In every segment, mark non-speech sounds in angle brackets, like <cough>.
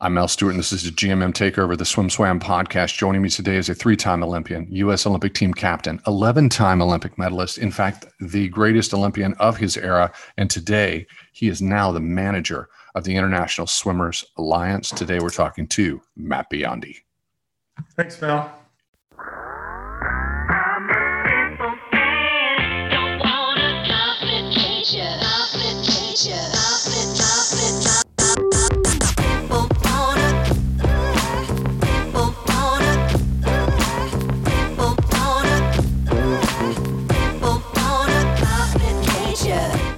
I'm Mel Stewart, and this is the GMM Takeover, the SwimSwam podcast. Joining me today is a three time Olympian, U.S. Olympic team captain, 11 time Olympic medalist, in fact, the greatest Olympian of his era. And today, he is now the manager of the International Swimmers Alliance. Today, we're talking to Matt Biondi. Thanks, Mel.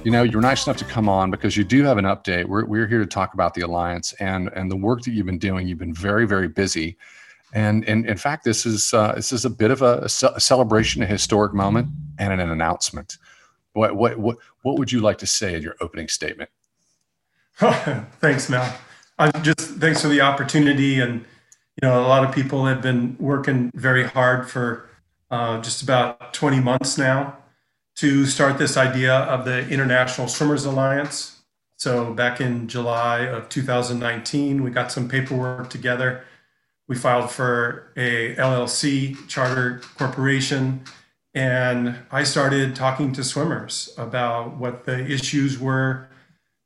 You know, you're nice enough to come on because you do have an update. We're, we're here to talk about the alliance and and the work that you've been doing. You've been very very busy, and and in fact, this is uh, this is a bit of a, a, celebration, a historic moment, and an announcement. What what what what would you like to say in your opening statement? <laughs> thanks, Mel. I just thanks for the opportunity, and you know, a lot of people have been working very hard for uh, just about 20 months now to start this idea of the International Swimmers Alliance. So back in July of 2019, we got some paperwork together. We filed for a LLC charter corporation, and I started talking to swimmers about what the issues were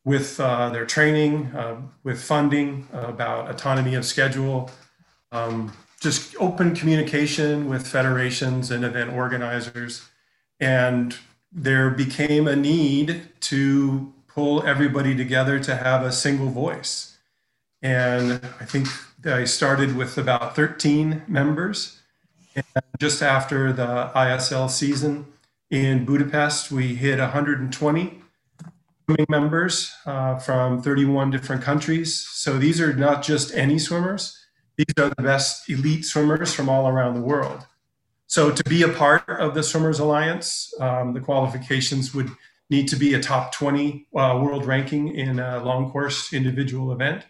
with uh, their training, uh, with funding, uh, about autonomy of schedule, um, just open communication with federations and event organizers and there became a need to pull everybody together to have a single voice. And I think I started with about 13 members. And just after the ISL season in Budapest, we hit 120 members uh, from 31 different countries. So these are not just any swimmers, these are the best elite swimmers from all around the world. So to be a part of the Swimmers Alliance, um, the qualifications would need to be a top 20 uh, world ranking in a long course individual event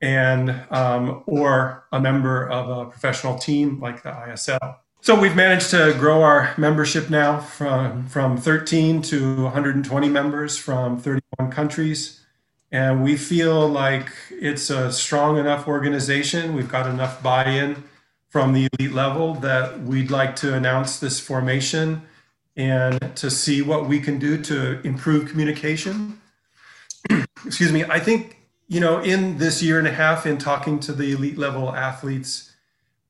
and um, or a member of a professional team like the ISL. So we've managed to grow our membership now from, from 13 to 120 members from 31 countries. And we feel like it's a strong enough organization. We've got enough buy-in from the elite level that we'd like to announce this formation and to see what we can do to improve communication. <clears throat> Excuse me. I think, you know, in this year and a half, in talking to the elite level athletes,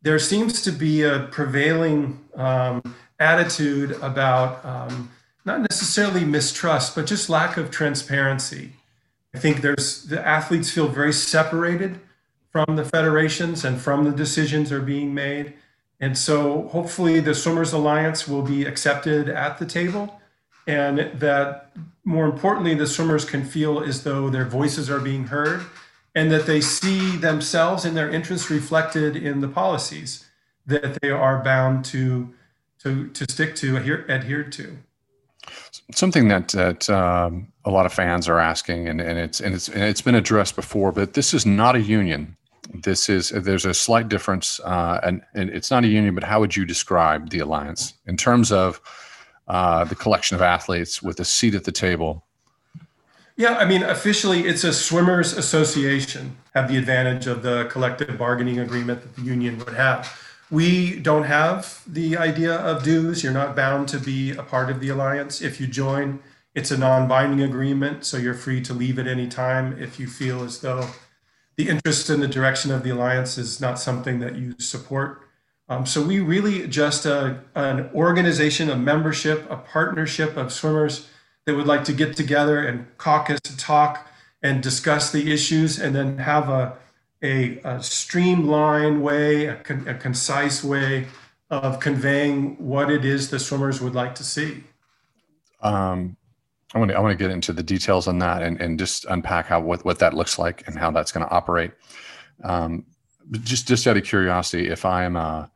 there seems to be a prevailing um, attitude about um, not necessarily mistrust, but just lack of transparency. I think there's the athletes feel very separated from the federations and from the decisions are being made. And so hopefully the Swimmers Alliance will be accepted at the table and that more importantly, the swimmers can feel as though their voices are being heard and that they see themselves and their interests reflected in the policies that they are bound to, to, to stick to, adhere, adhere to. Something that, that um, a lot of fans are asking, and, and, it's, and, it's, and it's been addressed before, but this is not a union this is there's a slight difference, uh, and, and, it's not a union, but how would you describe the alliance in terms of uh, the collection of athletes with a seat at the table? Yeah, I mean, officially, it's a swimmers association. Have the advantage of the collective bargaining agreement that the union would have. We don't have the idea of dues. You're not bound to be a part of the alliance. If you join, it's a non-binding agreement, so you're free to leave at any time if you feel as though the interest in the direction of the alliance is not something that you support. Um, so we really just a, an organization, a membership, a partnership of swimmers that would like to get together and caucus, and talk, and discuss the issues, and then have a a, a streamlined way, a, con, a concise way of conveying what it is the swimmers would like to see. Um, I want to I want to get into the details on that and, and just unpack how what, what that looks like and how that's going to operate. Um, just just out of curiosity, if I'm uh,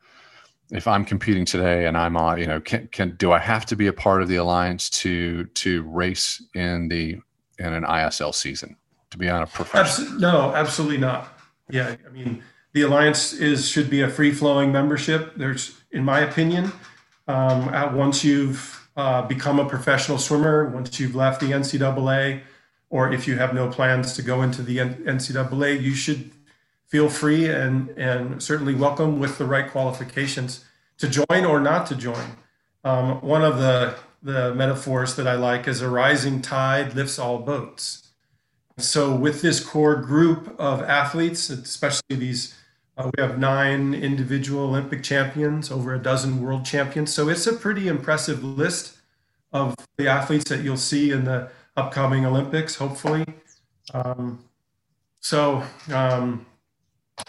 if I'm competing today and I'm on, you know, can, can do I have to be a part of the alliance to to race in the in an ISL season to be on a professional? No, absolutely not. Yeah, I mean, the alliance is should be a free flowing membership. There's, in my opinion, um, once you've uh, become a professional swimmer once you've left the NCAA, or if you have no plans to go into the NCAA, you should feel free and, and certainly welcome with the right qualifications to join or not to join. Um, one of the, the metaphors that I like is a rising tide lifts all boats. So, with this core group of athletes, especially these, uh, we have nine individual Olympic champions, over a dozen world champions. So, it's a pretty impressive list of the athletes that you'll see in the upcoming Olympics, hopefully. Um, so, um,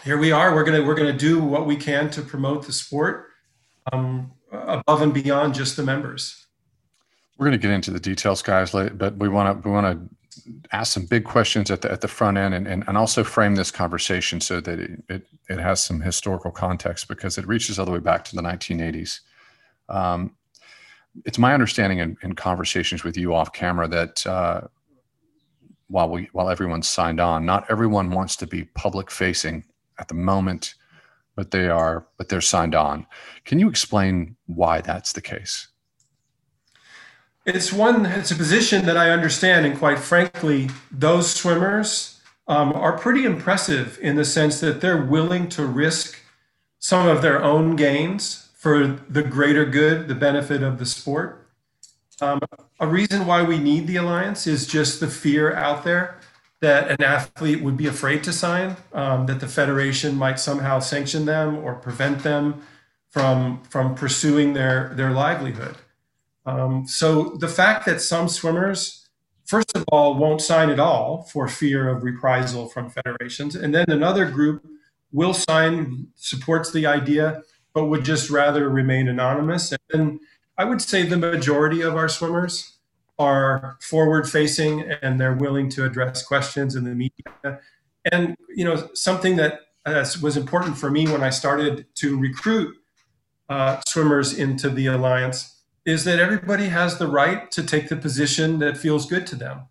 here we are. We're gonna we're gonna do what we can to promote the sport um, above and beyond just the members. We're to get into the details, guys, but we want to we want to ask some big questions at the at the front end, and and, and also frame this conversation so that it, it, it has some historical context because it reaches all the way back to the 1980s. Um, it's my understanding in, in, conversations with you off camera that uh, while we while everyone's signed on, not everyone wants to be public facing at the moment, but they are but they're signed on. Can you explain why that's the case? It's one. It's a position that I understand, and quite frankly, those swimmers um, are pretty impressive in the sense that they're willing to risk some of their own gains for the greater good, the benefit of the sport. Um, a reason why we need the alliance is just the fear out there that an athlete would be afraid to sign, um, that the federation might somehow sanction them or prevent them from from pursuing their their livelihood. Um, so the fact that some swimmers, first of all, won't sign at all for fear of reprisal from federations, and then another group will sign, supports the idea, but would just rather remain anonymous. And I would say the majority of our swimmers are forward facing and they're willing to address questions in the media. And, you know, something that uh, was important for me when I started to recruit uh, swimmers into the alliance is that everybody has the right to take the position that feels good to them.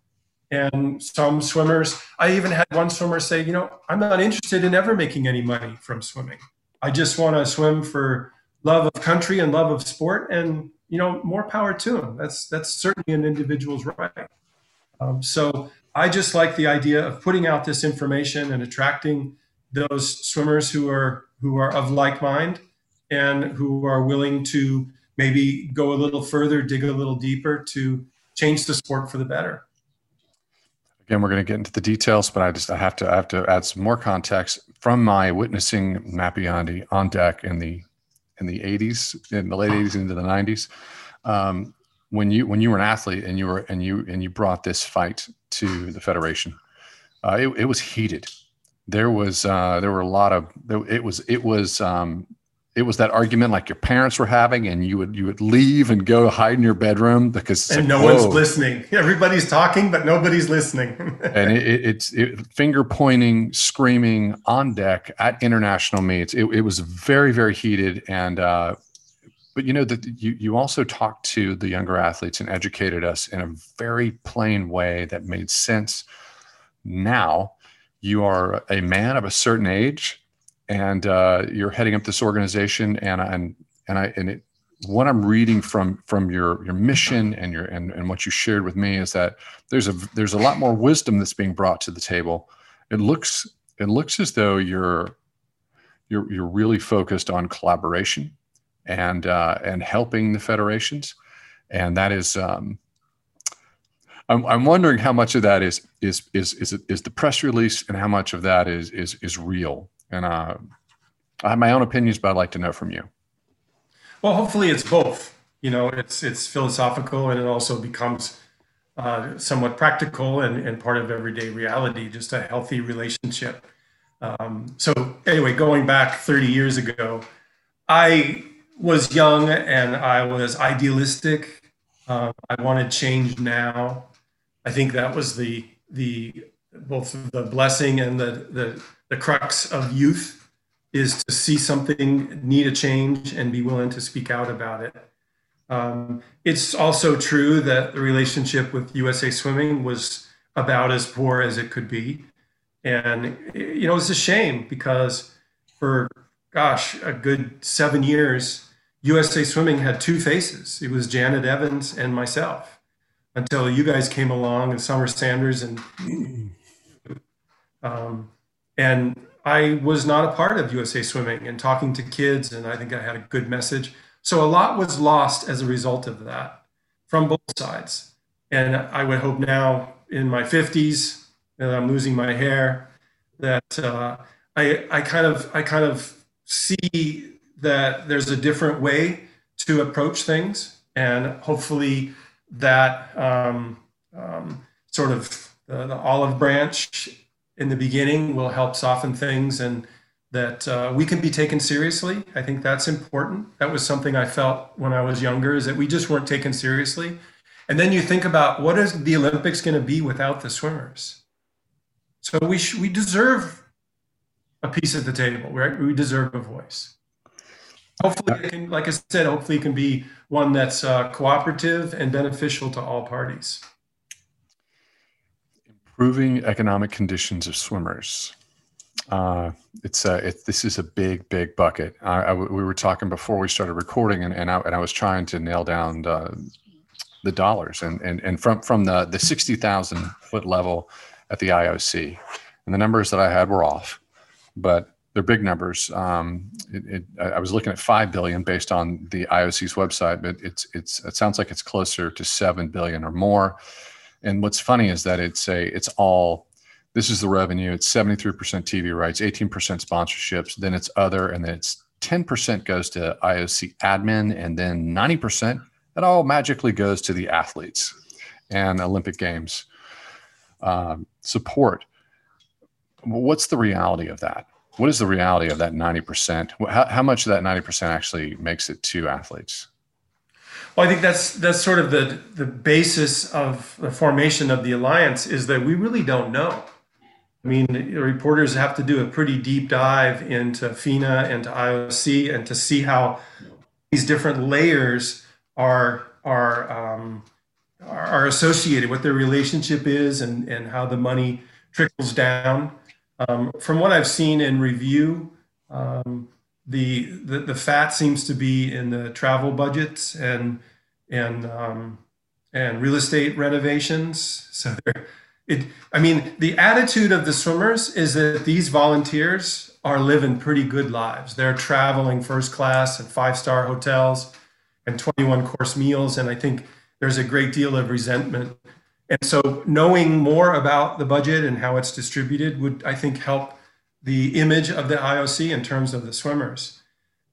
And some swimmers, I even had one swimmer say, you know, I'm not interested in ever making any money from swimming. I just want to swim for love of country and love of sport. And you know, more power to them. That's that's certainly an individual's right. Um, so I just like the idea of putting out this information and attracting those swimmers who are who are of like mind and who are willing to maybe go a little further, dig a little deeper to change the sport for the better. Again, we're going to get into the details, but I just I have to I have to add some more context from my witnessing Matt Biondi on deck in the in the 80s, in the late 80s into the 90s. Um, when you when you were an athlete and you were and you and you brought this fight to the federation, uh, it, it was heated. There was uh, there were a lot of it was it was um, it was that argument like your parents were having, and you would you would leave and go hide in your bedroom because and like, no whoa. one's listening. <laughs> Everybody's talking, but nobody's listening. <laughs> and it, it, it's it, finger pointing, screaming on deck at international meets. It, it was very very heated, and uh, but you know that you you also talked to the younger athletes and educated us in a very plain way that made sense. Now you are a man of a certain age and uh, you're heading up this organization and and and I and it what I'm reading from from your your mission and your and, and what you shared with me is that there's a there's a lot more wisdom that's being brought to the table. It looks it looks as though you're you're you're really focused on collaboration and uh, and helping the federations, and that is um, I'm, I'm wondering how much of that is is is is is the press release and how much of that is is is real and uh, I have my own opinions, but I'd like to know from you. Well, hopefully it's both. You know, it's it's philosophical and it also becomes uh, somewhat practical and, and part of everyday reality, just a healthy relationship. Um, so anyway, going back 30 years ago, I was young and I was idealistic. Uh, I wanted change now. I think that was the the both the blessing and the the the crux of youth is to see something need a change and be willing to speak out about it. Um, it's also true that the relationship with USA Swimming was about as poor as it could be. And, you know, it's a shame because for, gosh, a good seven years, USA Swimming had two faces. It was Janet Evans and myself until you guys came along and Summer Sanders and um, and I was not a part of USA Swimming and talking to kids, and I think I had a good message. So a lot was lost as a result of that from both sides. And I would hope now in my 50s that I'm losing my hair, that uh, I, I kind of I kind of see that there's a different way to approach things, and hopefully that um, um, sort of the, the, olive branch in the beginning will help soften things and that uh, we can be taken seriously. I think that's important. That was something I felt when I was younger is that we just weren't taken seriously. And then you think about what is the Olympics going to be without the swimmers? So we sh- we deserve a piece at the table, right? We deserve a voice. Hopefully, it can, like I said, hopefully it can be one that's uh, cooperative and beneficial to all parties. Improving economic conditions of swimmers. Uh, it's uh, it, this is a big, big bucket. I, I, we were talking before we started recording, and, and, I, and I was trying to nail down the, the dollars, and, and, and from from the the sixty thousand foot level at the IOC, and the numbers that I had were off, but they're big numbers. Um, it, it, I was looking at five billion based on the IOC's website, but it's it's it sounds like it's closer to seven billion or more. And what's funny is that it's a it's all this is the revenue. It's 73% TV rights, 18% sponsorships, then it's other, and then it's 10% goes to IOC admin, and then 90% it all magically goes to the athletes and Olympic Games um, support. What's the reality of that? What is the reality of that 90%? How, how much of that 90% actually makes it to athletes? Well, I think that's that's sort of the the basis of the formation of the alliance is that we really don't know. I mean, reporters have to do a pretty deep dive into FINA and to IOC and to see how these different layers are are um, are associated, what their relationship is, and and how the money trickles down. Um, from what I've seen in review, um, the, the the fat seems to be in the travel budgets and and um, and real estate renovations. So it. I mean, the attitude of the swimmers is that these volunteers are living pretty good lives. They're traveling first class and five star hotels and 21 course meals, and I think there's a great deal of resentment and so knowing more about the budget and how it's distributed would, I think, help the image of the IOC in terms of the swimmers.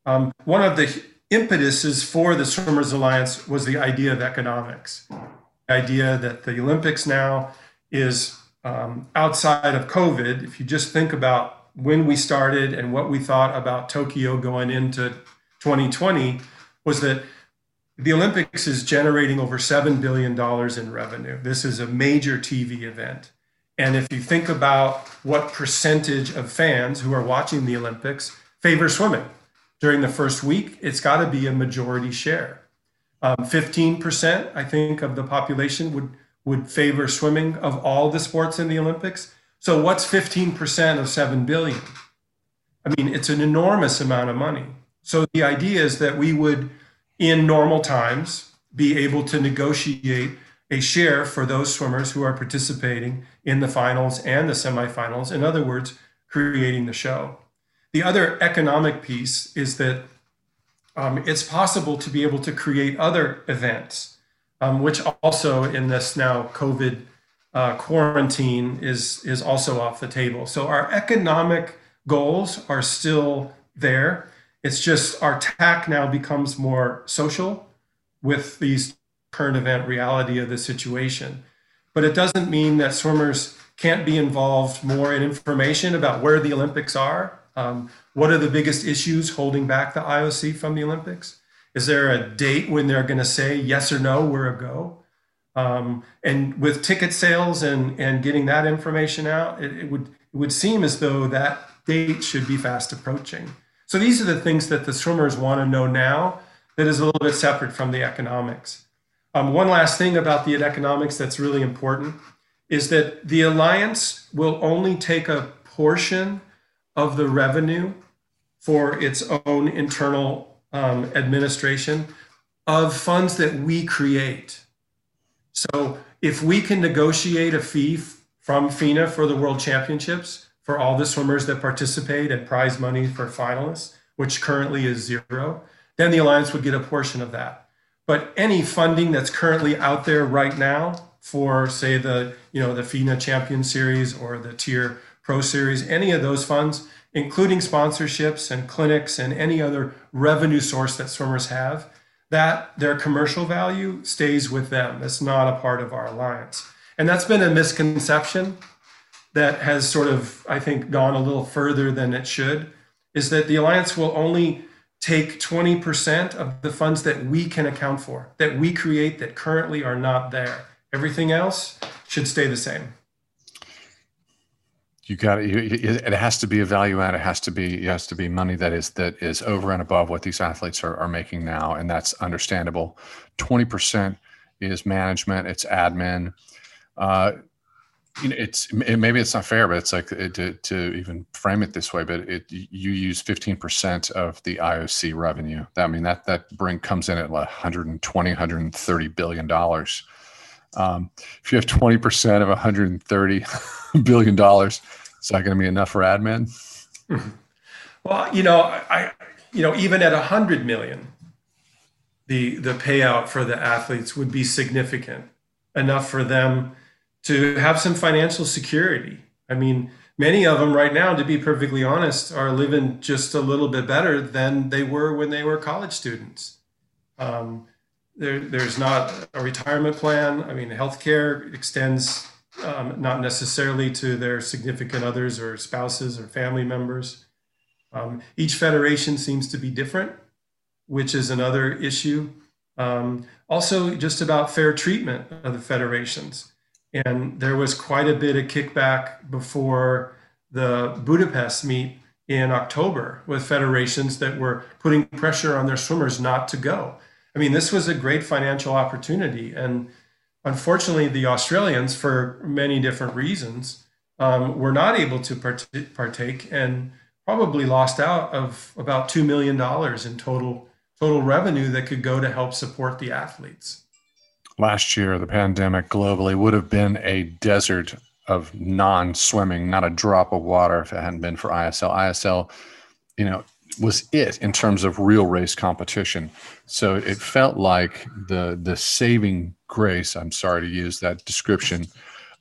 Um, one of the impetuses for the Swimmers Alliance was the idea of economics, the idea that the Olympics now is um, outside of COVID. If you just think about when we started and what we thought about Tokyo going into 2020, was that the Olympics is generating over $7 billion in revenue. This is a major TV event. And if you think about what percentage of fans who are watching the Olympics favor swimming during the first week, it's got to be a majority share. Um, 15%, I think, of the population would, would favor swimming of all the sports in the Olympics. So, what's 15% of 7 billion? I mean, it's an enormous amount of money. So, the idea is that we would in normal times be able to negotiate a share for those swimmers who are participating in the finals and the semifinals. In other words, creating the show. The other economic piece is that um, it's possible to be able to create other events, um, which also in this now COVID uh, quarantine is, is also off the table. So our economic goals are still there. It's just our tack now becomes more social with these current event reality of the situation. But it doesn't mean that swimmers can't be involved more in information about where the Olympics are. Um, what are the biggest issues holding back the IOC from the Olympics? Is there a date when they're going to say yes or no, we're a go? Um, and with ticket sales and, and getting that information out, it, it, would, it would seem as though that date should be fast approaching. So these are the things that the swimmers want to know now that is a little bit separate from the economics. Um, one last thing about the economics that's really important is that the alliance will only take a portion of the revenue for its own internal um, administration of funds that we create. So if we can negotiate a fee from FINA for the World Championships, for all the swimmers that participate and prize money for finalists, which currently is zero, then the Alliance would get a portion of that. But any funding that's currently out there right now for, say, the you know the FINA Champion Series or the TYR Pro Series, any of those funds, including sponsorships and clinics and any other revenue source that swimmers have, that their commercial value stays with them. It's not a part of our alliance. And that's been a misconception that has sort of, I think, gone a little further than it should, is that the alliance will only take 20% of the funds that we can account for, that we create that currently are not there. Everything else should stay the same. You got it. It has to be a value add. It has to be. It has to be money that is that is over and above what these athletes are, are making now, and that's understandable. Twenty percent is management. It's admin. Uh, you know, it's it, maybe it's not fair, but it's like it, to, to even frame it this way. But it you use fifteen percent of the IOC revenue. I mean that that bring comes in at like 120, 130 billion dollars. Um, if you have twenty percent of 130 <laughs> billion dollars, is that going to be enough for admin? <laughs> Well, you know, I you know even at 100 million, the the payout for the athletes would be significant enough for them to have some financial security. I mean, many of them right now, to be perfectly honest, are living just a little bit better than they were when they were college students. Um, there, there's not a retirement plan. I mean, healthcare extends um, not necessarily to their significant others or spouses or family members. Um, each federation seems to be different, which is another issue. Um, also, just about fair treatment of the federations. And there was quite a bit of kickback before the Budapest meet in October with federations that were putting pressure on their swimmers not to go. I mean, this was a great financial opportunity. And unfortunately, the Australians, for many different reasons, um, were not able to part- partake and probably lost out of about $2 million in total, total revenue that could go to help support the athletes last year, the pandemic globally would have been a desert of non-swimming, not a drop of water if it hadn't been for ISL. ISL, you know, was it in terms of real race competition. So it felt like the the saving grace. I'm sorry to use that description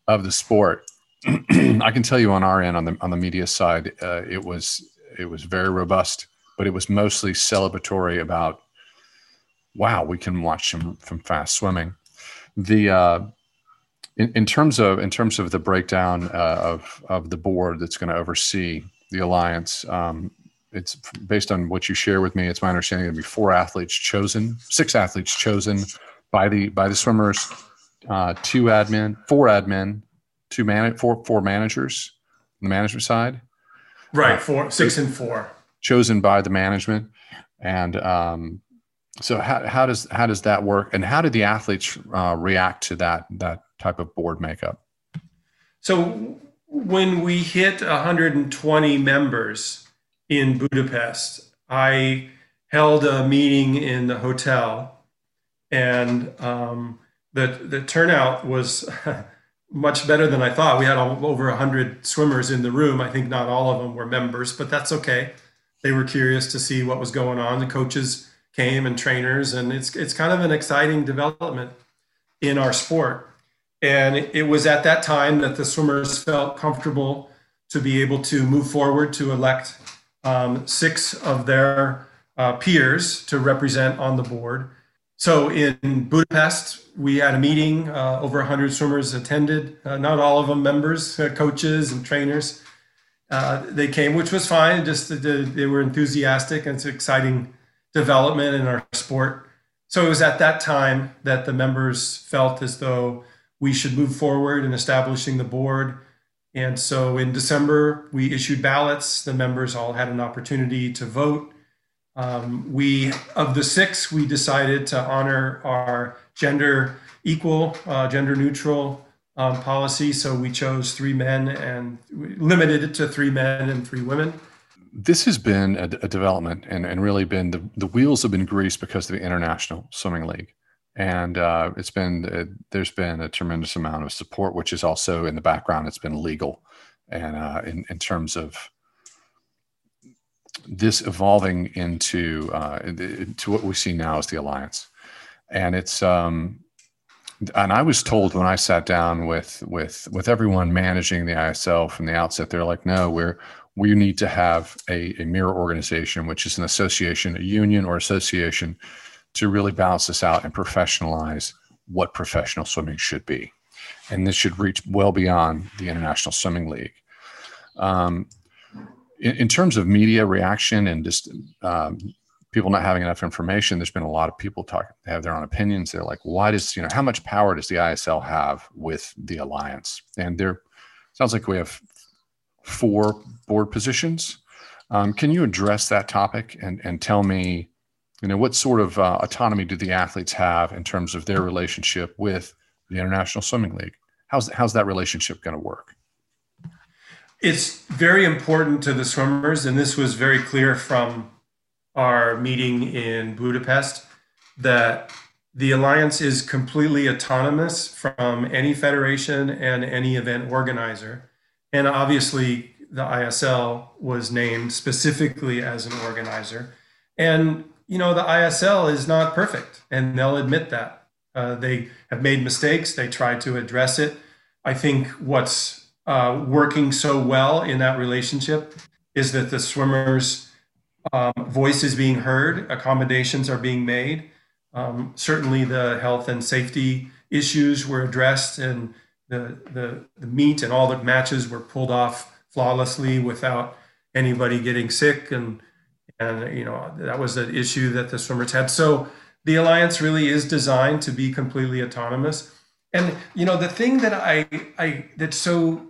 of the sport. <clears throat> I can tell you on our end, on the on the media side, uh, it was it was very robust, but it was mostly celebratory about, wow, we can watch some from fast swimming the uh, in, in terms of in terms of the breakdown uh, of of the board that's going to oversee the alliance. Um, it's based on what you share with me. It's my understanding there'll be four athletes chosen, six athletes chosen by the by the swimmers, uh, two admin, four admin, two man, four four managers on the management side. Right, four, six, and four chosen by the management, and um, so how, how does how does that work? And how did the athletes uh, react to that that type of board makeup? So when we hit 120 members in budapest i held a meeting in the hotel and um, the, the turnout was <laughs> much better than i thought. We had over 100 swimmers in the room. I think not all of them were members but that's okay. They were curious to see what was going on. The coaches came and trainers, and it's it's kind of an exciting development in our sport. And it was at that time that the swimmers felt comfortable to be able to move forward to elect um, six of their uh, peers to represent on the board. So in Budapest, we had a meeting. Uh, over 100 swimmers attended. Uh, not all of them members, uh, coaches, and trainers. Uh, they came, which was fine. Just they were enthusiastic, and it's exciting development in our sport. So it was at that time that the members felt as though we should move forward in establishing the board. And so in December, we issued ballots. The members all had an opportunity to vote. Um, we, of the six, we decided to honor our gender equal, uh, gender neutral um, policy. So we chose three men and limited it to three men and three women this has been a, a development and, and really been the, the wheels have been greased because of the international swimming league. And uh, it's been uh, there's been a tremendous amount of support which is also in the background it's been legal. And uh, in, in terms of this evolving into uh, to what we see now as the alliance, and it's um, and I was told when I sat down with with with everyone managing the ISL from the outset, they're like, no, we're we need to have a, a mirror organization, which is an association, a union or association, to really balance this out and professionalize what professional swimming should be, and this should reach well beyond the International Swimming League. Um, in, in, terms of media reaction and just um, people not having enough information, there's been a lot of people talk have their own opinions. They're like, why does you know how much power does the ISL have with the alliance? And there sounds like we have four board positions. Um, can you address that topic and and tell me, you know, what sort of uh, autonomy do the athletes have in terms of their relationship with the International Swimming League? How's how's that relationship going to work? It's very important to the swimmers, and this was very clear from our meeting in Budapest that the alliance is completely autonomous from any federation and any event organizer. And obviously, the ISL was named specifically as an organizer. And, you know, the ISL is not perfect, and they'll admit that. Uh, they have made mistakes, they try to address it. I think what's uh, working so well in that relationship is that the swimmers' um, voice is being heard, accommodations are being made. Um, certainly, the health and safety issues were addressed, and the, the, the meet and all the matches were pulled off flawlessly without anybody getting sick. And, and you know, that was an issue that the swimmers had. So, the alliance really is designed to be completely autonomous. And you know, the thing that I, I that's so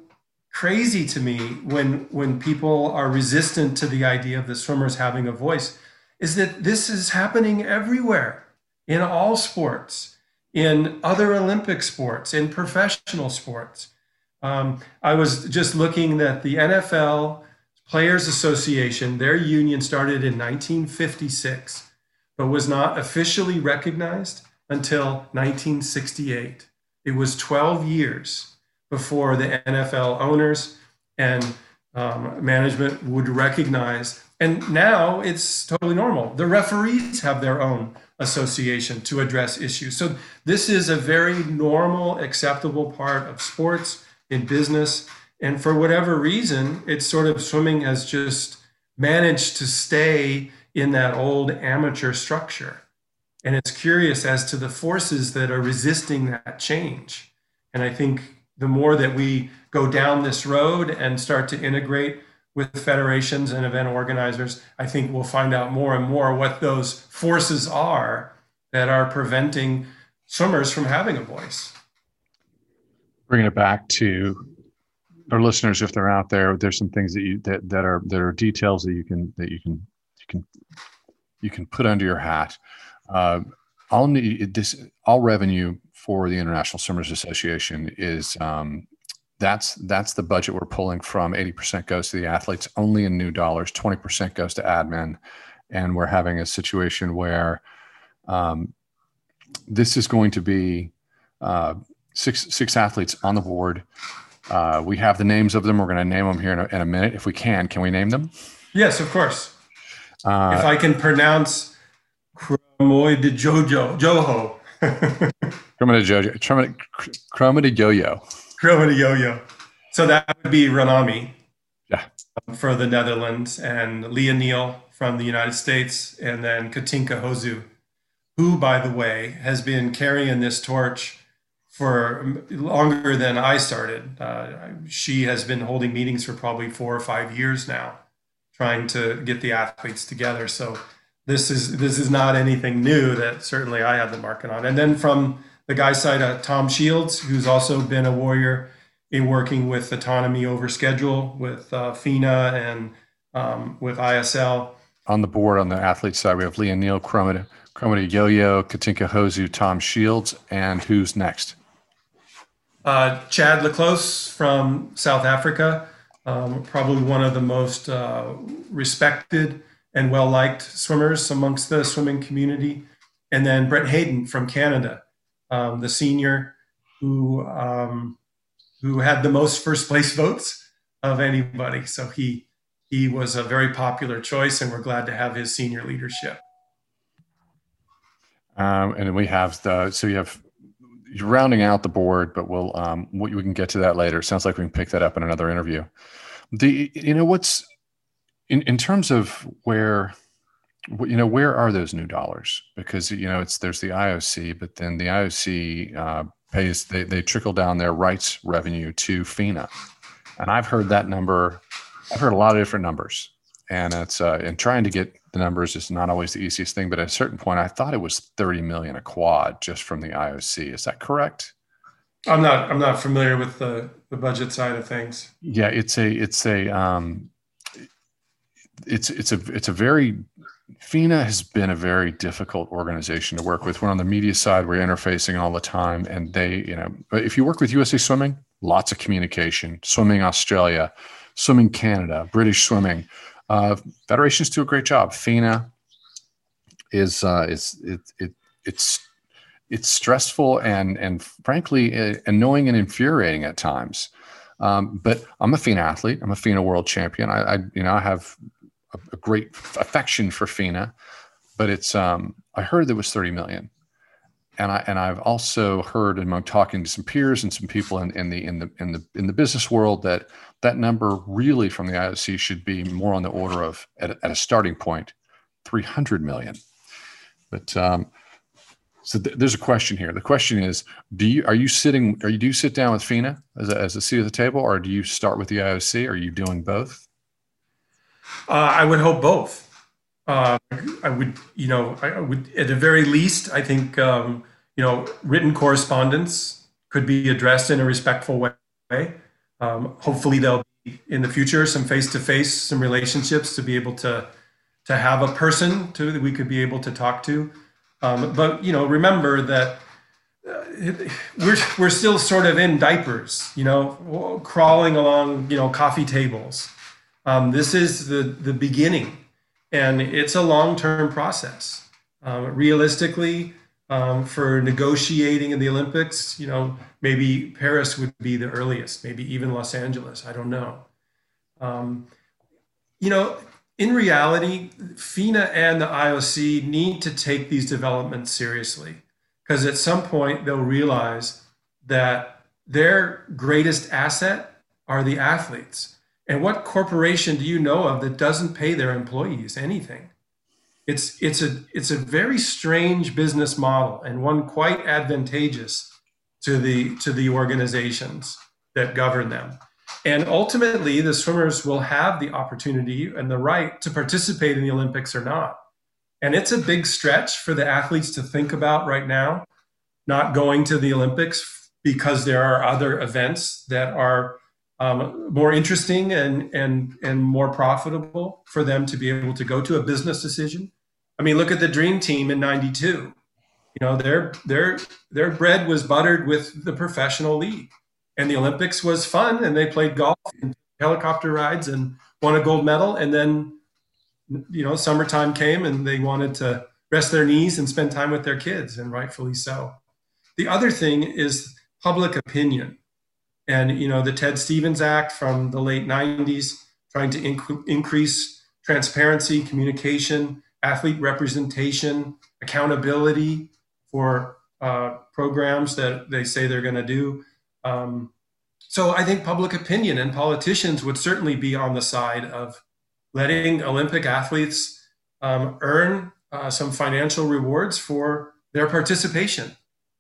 crazy to me when when people are resistant to the idea of the swimmers having a voice is that this is happening everywhere in all sports in other olympic sports in professional sports um, i was just looking that the nfl players association their union started in 1956 but was not officially recognized until 1968 it was 12 years before the NFL owners and um, management would recognize. And now it's totally normal. The referees have their own association to address issues. So this is a very normal, acceptable part of sports in business. And for whatever reason, it's sort of swimming has just managed to stay in that old amateur structure. And it's curious as to the forces that are resisting that change. And I think the more that we go down this road and start to integrate with federations and event organizers, I think we'll find out more and more what those forces are that are preventing swimmers from having a voice. Bringing it back to our listeners, if they're out there, there's some things that you that, that are that are details that you can that you can you can you can put under your hat. Uh, all need this all revenue for the International Swimmers Association is um, that's that's the budget we're pulling from. 80% goes to the athletes, only in new dollars. 20% goes to admin, and we're having a situation where um, this is going to be uh, six six athletes on the board. Uh, we have the names of them. We're going to name them here in a, in a, minute, if we can. Can we name them? Yes, of course. Uh, if I can pronounce Kromoy de Jojo Joho. <laughs> Chroma de Jojo. Chroma de De Yo-Yo. So that would be Ranomi. Yeah. For the Netherlands and Leah Neal from the United States and then Katinka Hosszu, who, by the way, has been carrying this torch for longer than I started. Uh, she has been holding meetings for probably four or five years now, trying to get the athletes together. So this is this is not anything new that certainly I had the market on. And then from the guy side, uh, Tom Shields, who's also been a warrior in working with autonomy over schedule with uh, FINA and um, with ISL. On the board, on the athlete side, we have Leah Neal, Chromata, Chromata Yo-Yo, Katinka Hosszu, Tom Shields, and who's next? Uh, Chad le Clos from South Africa, um, probably one of the most uh, respected and well liked swimmers amongst the swimming community. And then Brent Hayden from Canada, um, the senior who um, who had the most first place votes of anybody. So he he was a very popular choice, and we're glad to have his senior leadership. Um, and we have the so you have you're rounding out the board, but we'll um, we can get to that later. Sounds like we can pick that up in another interview. The you know what's in in terms of where you know where are those new dollars because you know it's there's the IOC, but then the IOC uh, pays they they trickle down their rights revenue to FINA, and I've heard that number. I've heard a lot of different numbers, and it's uh, and trying to get the numbers is not always the easiest thing. But at a certain point, I thought it was 30 million a quad just from the IOC. Is that correct? I'm not. I'm not familiar with the the budget side of things. Yeah, it's a it's a um, it's it's a it's a very FINA has been a very difficult organization to work with. We're on the media side, we're interfacing all the time, and they, you know, but if you work with USA Swimming, lots of communication. Swimming Australia, Swimming Canada, British Swimming, uh, federations do a great job. FINA is uh, is it, it it's it's stressful and and frankly uh, annoying and infuriating at times. Um, but I'm a FINA athlete. I'm a FINA world champion. I, I you know I have a, a, great affection for FINA, but it's um, I heard there was 30 million, and I and I've also heard among talking to some peers and some people in, in the in the in the in the business world that that number really from the IOC should be more on the order of at, at a starting point, 300 million. But um, so th- there's a question here. The question is, do you are you sitting? Are you do you sit down with FINA as a, as a seat at the table, or do you start with the IOC? Are you doing both? Uh, I would hope both. Uh, I would, you know, I would at the very least. I think um, you know, written correspondence could be addressed in a respectful way. Um, hopefully, there'll be in the future some face-to-face, some relationships to be able to to have a person to that we could be able to talk to. Um, but you know, remember that uh, we're we're still sort of in diapers, you know, crawling along, you know, coffee tables. Um, this is the the beginning, and it's a long-term process. Um, realistically, um, for negotiating in the Olympics. You know, maybe Paris would be the earliest, maybe even Los Angeles. I don't know. Um, you know, in reality, FINA and the IOC need to take these developments seriously because at some point they'll realize that their greatest asset are the athletes. And what corporation do you know of that doesn't pay their employees anything? it's it's a it's a very strange business model and one quite advantageous to the to the organizations that govern them and ultimately the swimmers will have the opportunity and the right to participate in the olympics or not and it's a big stretch for the athletes to think about right now not going to the olympics because there are other events that are um, more interesting and and and more profitable for them to be able to go to a business decision I mean, look at the Dream Team in '92. You know, their their their bread was buttered with the professional league, and the Olympics was fun, and they played golf and helicopter rides and won a gold medal. And then, you know, summertime came, and they wanted to rest their knees and spend time with their kids, and rightfully so. The other thing is public opinion, and you know, the Ted Stevens Act from the late '90s, trying to inc- increase transparency, communication athlete representation, accountability for uh, programs that they say they're going to do. Um, so I think public opinion and politicians would certainly be on the side of letting Olympic athletes um, earn uh, some financial rewards for their participation.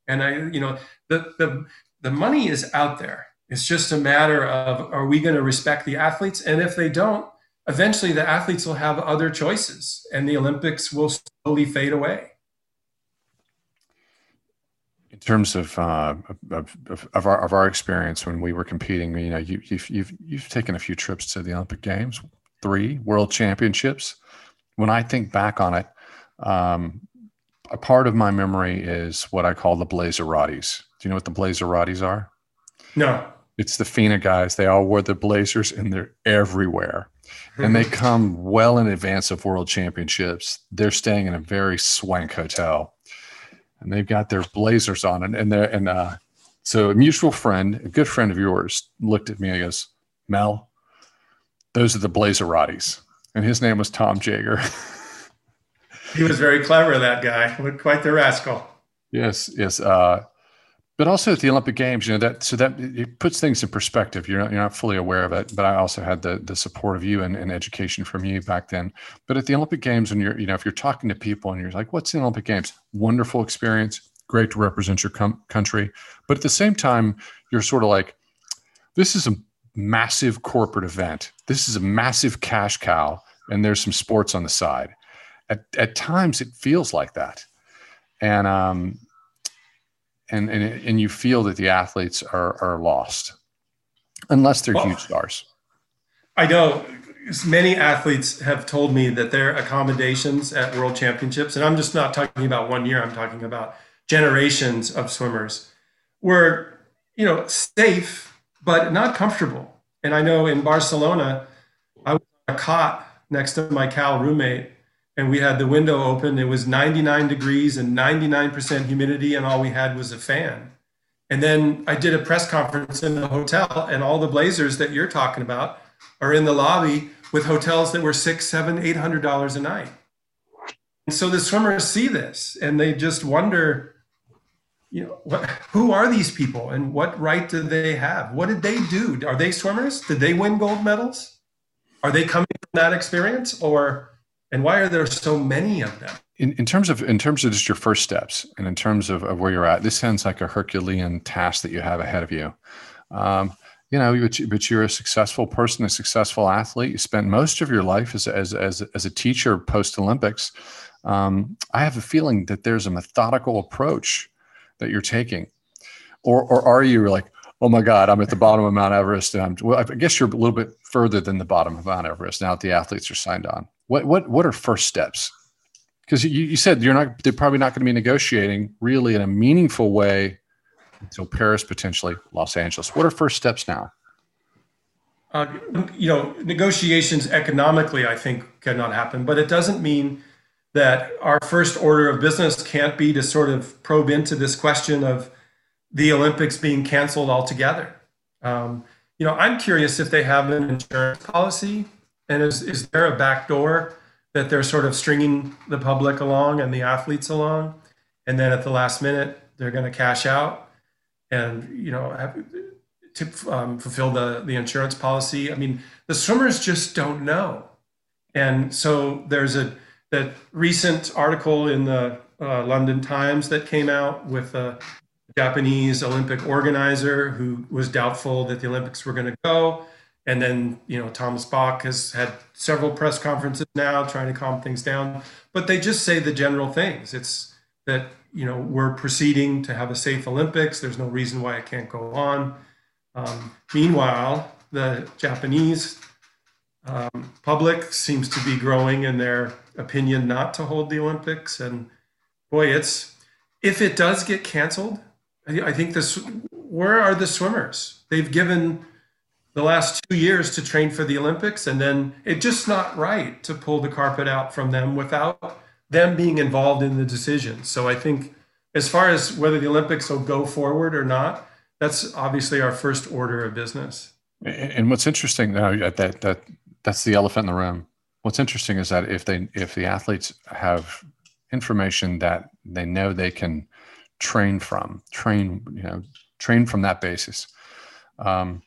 And I, you know, the, the, the money is out there. It's just a matter of are we going to respect the athletes? And if they don't, eventually the athletes will have other choices and the Olympics will slowly fade away. In terms of, uh, of, of, our, of our experience when we were competing, you know, you, you've, you've, you've taken a few trips to the Olympic Games, three world championships. When I think back on it, um, a part of my memory is what I call the Blazeratis. Do you know what the Blazeratis are? No. It's the FINA guys. They all wore the blazers and they're everywhere and they <laughs> come well in advance of world championships. They're staying in a very swank hotel, and they've got their blazers on, and and they're and uh, so a mutual friend, a good friend of yours, looked at me and goes, "Mel, those are the Blazeratis, and his name was Tom Jager. <laughs> he was very clever, that guy. Quite the rascal. Yes, yes. Uh, but also at the Olympic Games, you know that so that it puts things in perspective. You're not you're not fully aware of it, but I also had the the support of you and, and education from you back then. But at the Olympic Games, when you're you know if you're talking to people and you're like, "What's the Olympic Games?" Wonderful experience, great to represent your com- country, but at the same time, you're sort of like, "This is a massive corporate event. This is a massive cash cow, and there's some sports on the side." At at times, it feels like that, and um, and and and you feel that the athletes are are lost unless they're well, huge stars. I know many athletes have told me that their accommodations at world championships, and I'm just not talking about one year, I'm talking about generations of swimmers, were, you know, safe, but not comfortable. And I know in Barcelona, I was on a cot next to my Cal roommate, and we had the window open. It was 99 degrees and 99% humidity, and all we had was a fan. And then I did a press conference in the hotel, and all the Blazers that you're talking about are in the lobby with hotels that were six, seven, eight hundred dollars a night. And so the swimmers see this and they just wonder, you know, what, who are these people and what right do they have? What did they do? Are they swimmers? Did they win gold medals? Are they coming from that experience or and why are there so many of them? In, in terms of in terms of just your first steps and in terms of, of where you're at, this sounds like a Herculean task that you have ahead of you. Um, you know, but, you, but you're a successful person, a successful athlete. You spent most of your life as as as, as a teacher post Olympics. Um, I have a feeling that there's a methodical approach that you're taking, or or are you like, oh my God, I'm at the bottom of Mount Everest, and I'm well. I guess you're a little bit further than the bottom of Mount Everest now that the athletes are signed on. What what what are first steps? Because you, you said you're not they're probably not going to be negotiating really in a meaningful way until Paris, potentially Los Angeles. What are first steps now? Uh, you know, negotiations economically, I think, cannot happen, but it doesn't mean that our first order of business can't be to sort of probe into this question of the Olympics being canceled altogether. Um, you know, I'm curious if they have an insurance policy and is, is there a back door that they're sort of stringing the public along and the athletes along? And then at the last minute, they're going to cash out and, you know, have, to um, fulfill the, the insurance policy. I mean, the swimmers just don't know. And so there's a that recent article in the uh, London Times that came out with a Japanese Olympic organizer who was doubtful that the Olympics were going to go. And then, you know, Thomas Bach has had several press conferences now trying to calm things down, but they just say the general things. It's that, you know, we're proceeding to have a safe Olympics. There's no reason why it can't go on. Um, meanwhile, the Japanese um, public seems to be growing in their opinion not to hold the Olympics. And boy, it's, if it does get canceled, I, I think this, where are the swimmers? They've given, the last two years to train for the Olympics, and then it's just not right to pull the carpet out from them without them being involved in the decision. So I think, as far as whether the Olympics will go forward or not, that's obviously our first order of business. And what's interesting now that that that's the elephant in the room. What's interesting is that if they if the athletes have information that they know they can train from, train you know train from that basis. Um,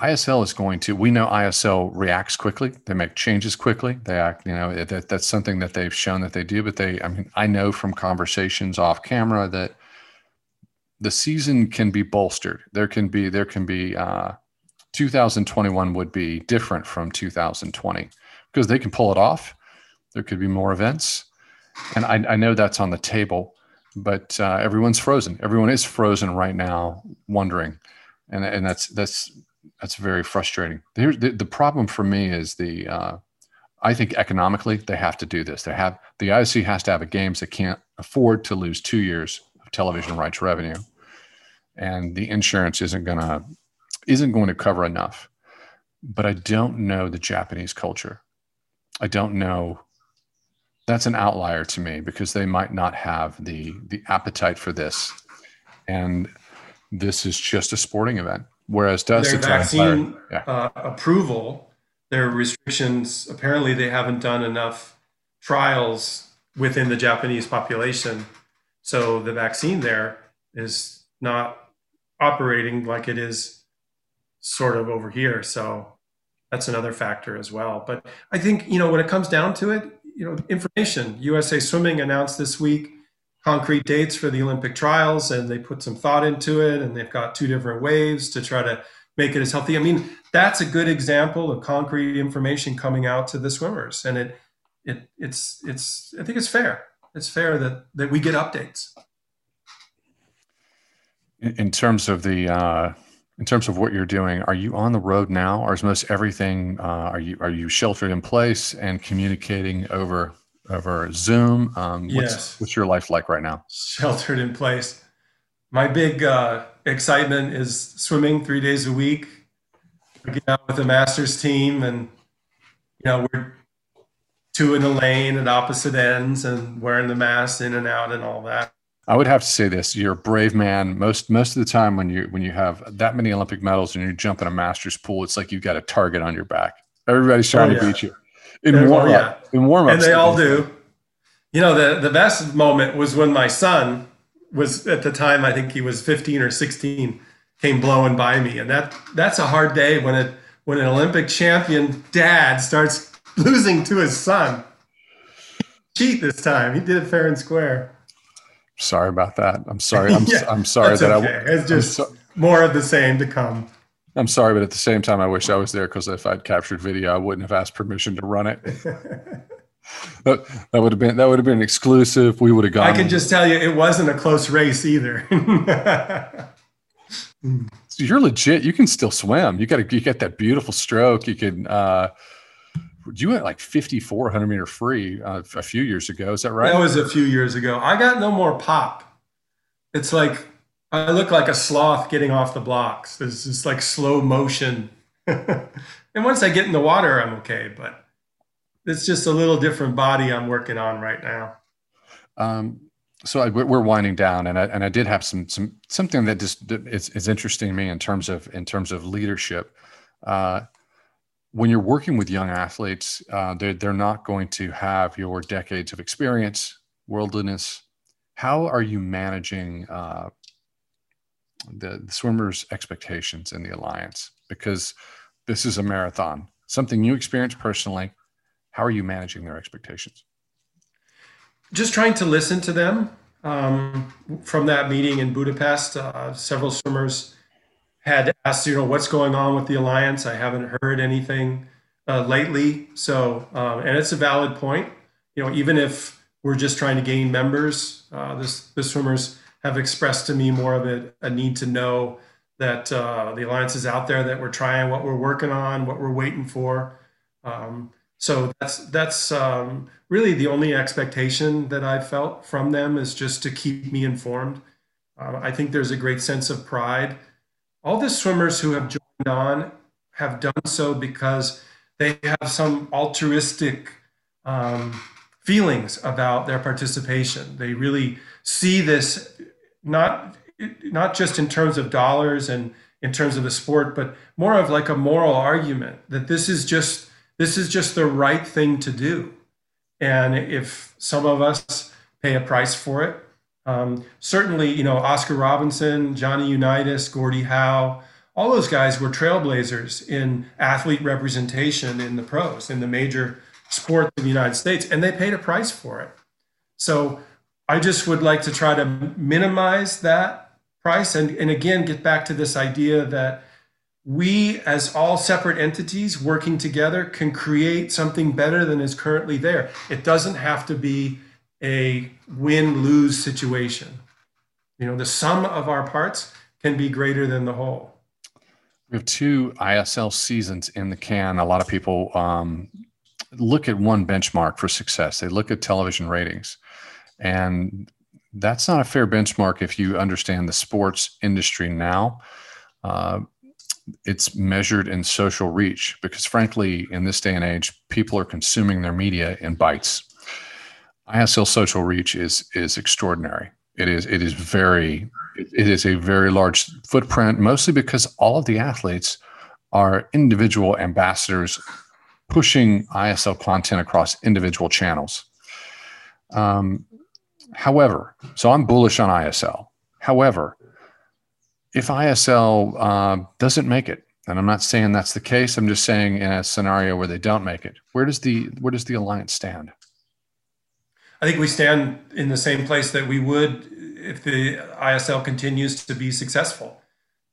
ISL is going to, we know ISL reacts quickly. They make changes quickly. They act, you know, that, that's something that they've shown that they do. But they, I mean, I know from conversations off camera that the season can be bolstered. There can be, there can be, uh, 2021 would be different from 2020 because they can pull it off. There could be more events. And I, I know that's on the table, but uh, everyone's frozen. Everyone is frozen right now, wondering. And, and that's, that's, that's very frustrating. Here's the, the problem for me is the uh, I think economically they have to do this. They have the IOC has to have a games that can't afford to lose two years of television rights revenue, and the insurance isn't gonna isn't going to cover enough. But I don't know the Japanese culture. I don't know. That's an outlier to me because they might not have the the appetite for this, and this is just a sporting event Whereas does their vaccine yeah. uh, approval, their restrictions, apparently they haven't done enough trials within the Japanese population. So the vaccine there is not operating like it is sort of over here. So that's another factor as well. But I think, you know, when it comes down to it, you know, information. USA Swimming announced this week concrete dates for the Olympic trials and they put some thought into it and they've got two different waves to try to make it as healthy. I mean, that's a good example of concrete information coming out to the swimmers. And it it it's it's I think it's fair. It's fair that that we get updates. In terms of the uh, in terms of what you're doing, are you on the road now, or is most everything? Uh, are you are you sheltered in place and communicating over over Zoom? Um, what's, yes. What's your life like right now? Sheltered in place. My big uh, excitement is swimming three days a week. I get out with the masters team, and you know we're two in a lane at opposite ends and wearing the mask in and out and all that. I would have to say this: you're a brave man. Most most of the time, when you when you have that many Olympic medals and you jump in a Masters pool, it's like you've got a target on your back. Everybody's trying oh, yeah. to beat you in warm up. Yeah. In warm up, and they all do. You know, the the best moment was when my son was at the time. I think he was 15 or 16. Came blowing by me, and that that's a hard day when it when an Olympic champion dad starts <laughs> losing to his son. Cheat this time. He did it fair and square. Sorry about that. I'm sorry. <laughs> I'm, yeah, I'm sorry that okay. I. It's just so, more of the same to come. I'm sorry, but at the same time, I wish I was there because if I'd captured video, I wouldn't have asked permission to run it. <laughs> that, that would have been that would have been exclusive. We would have gone. I can just tell you, it wasn't a close race either. <laughs> You're legit. You can still swim. You got you get that beautiful stroke. You can. Uh, you went like 5400 meter free uh, a few years ago. Is that right? That was a few years ago. I got no more pop. It's like I look like a sloth getting off the blocks. There's just like slow motion. <laughs> and once I get in the water, I'm okay. But it's just a little different body I'm working on right now. Um, so I, we're winding down, and I and I did have some some something that just is, is interesting to me in terms of in terms of leadership. Uh, when you're working with young athletes, uh, they're, they're not going to have your decades of experience, worldliness. How are you managing uh, the, the swimmers' expectations in the alliance? Because this is a marathon, something you experienced personally. How are you managing their expectations? Just trying to listen to them. Um, from that meeting in Budapest, uh, several swimmers had asked, you know, what's going on with the alliance. I haven't heard anything uh, lately. So, um, and it's a valid point. You know, even if we're just trying to gain members, uh, this, the swimmers have expressed to me more of a, a need to know that uh, the alliance is out there, that we're trying, what we're working on, what we're waiting for. Um, so that's that's um, really the only expectation that I've felt from them is just to keep me informed. Uh, I think there's a great sense of pride all the swimmers who have joined on have done so because they have some altruistic um, feelings about their participation. They really see this not not just in terms of dollars and in terms of the sport, but more of like a moral argument that this is just this is just the right thing to do. And if some of us pay a price for it, um, certainly, you know, Oscar Robinson, Johnny Unitas, Gordie Howe, all those guys were trailblazers in athlete representation in the pros, in the major sports in the United States, and they paid a price for it. So I just would like to try to minimize that price and, and again get back to this idea that we, as all separate entities working together, can create something better than is currently there. It doesn't have to be a win lose situation. You know, the sum of our parts can be greater than the whole. We have two ISL seasons in the can. A lot of people um, look at one benchmark for success, they look at television ratings. And that's not a fair benchmark if you understand the sports industry now. Uh, it's measured in social reach because, frankly, in this day and age, people are consuming their media in bites ISL social reach is is extraordinary. It is. It is very. It is a very large footprint, mostly because all of the athletes are individual ambassadors pushing ISL content across individual channels. Um, however, so I'm bullish on ISL. However, if ISL uh, doesn't make it, and I'm not saying that's the case, I'm just saying in a scenario where they don't make it, where does the where does the alliance stand? I think we stand in the same place that we would if the ISL continues to be successful.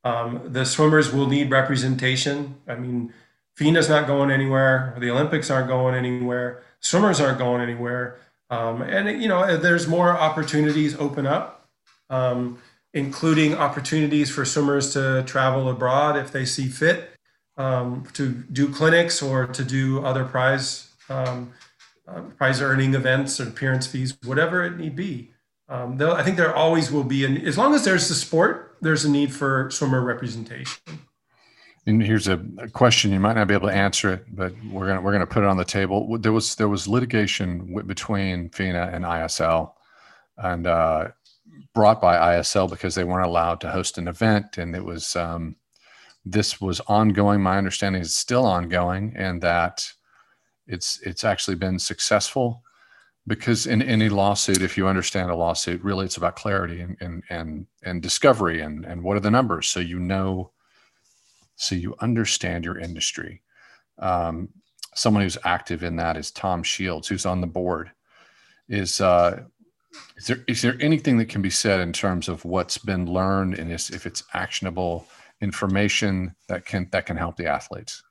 Um, the swimmers will need representation. I mean, FINA's not going anywhere. The Olympics aren't going anywhere. Swimmers aren't going anywhere. Um, and you know, there's more opportunities open up, um, including opportunities for swimmers to travel abroad if they see fit, um, to do clinics or to do other prize um, uh, prize earning events or appearance fees, whatever it need be. Um, I think there always will be, an, as long as there's the sport, there's a need for swimmer representation. And here's a, a, question you might not be able to answer it, but we're gonna we're gonna put it on the table. There was there was litigation w- between FINA and ISL, and uh, brought by ISL because they weren't allowed to host an event, and it was um, this was ongoing. My understanding is still ongoing, and that it's it's actually been successful because in any lawsuit if you understand a lawsuit really it's about clarity and and and, and discovery and and what are the numbers so you know so you understand your industry. Um, someone who's active in that is Tom Shields, who's on the board. Is uh, is there is there anything that can be said in terms of what's been learned and is, if it's actionable information that can that can help the athletes?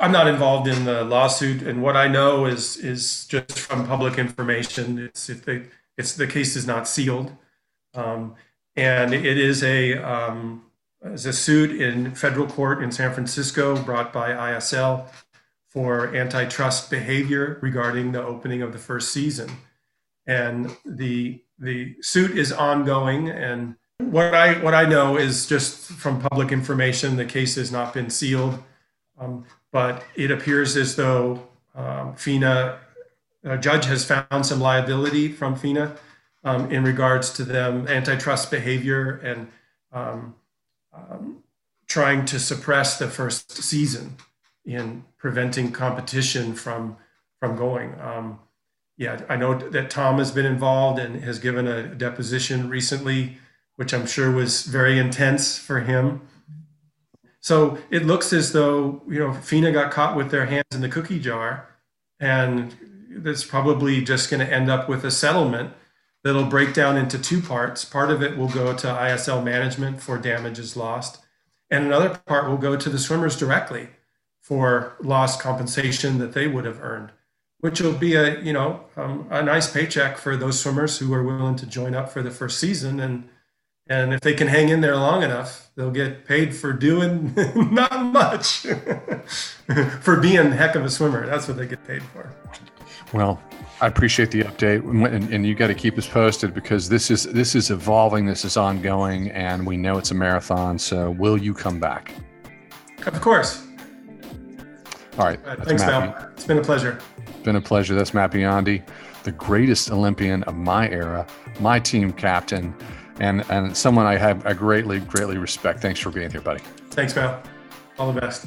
I'm not involved in the lawsuit, and what I know is is just from public information. It's if the it's the case is not sealed, um, and it is a um, is a suit in federal court in San Francisco brought by ISL for antitrust behavior regarding the opening of the first season. And the the suit is ongoing and what I what I know is just from public information the case has not been sealed um, but it appears as though um, FINA a judge has found some liability from FINA um, in regards to them antitrust behavior and um, um, trying to suppress the first season in preventing competition from from going. Um, yeah, I know that Tom has been involved and has given a deposition recently, which I'm sure was very intense for him. So it looks as though you know FINA got caught with their hands in the cookie jar, and that's probably just going to end up with a settlement that'll break down into two parts. Part of it will go to ISL management for damages lost, and another part will go to the swimmers directly for lost compensation that they would have earned, which will be a you know um, a nice paycheck for those swimmers who are willing to join up for the first season and. And if they can hang in there long enough, they'll get paid for doing <laughs> not much, <laughs> for being heck of a swimmer. That's what they get paid for. Well, I appreciate the update, and, and you got to keep us posted because this is this is evolving, this is ongoing, and we know it's a marathon. So, will you come back? Of course. All right. All right thanks, Mel. It's been a pleasure. It's been a pleasure. That's Matt Biondi, the greatest Olympian of my era, my team captain, and and someone I have I greatly greatly respect. Thanks for being here, buddy. Thanks, Mel. All the best.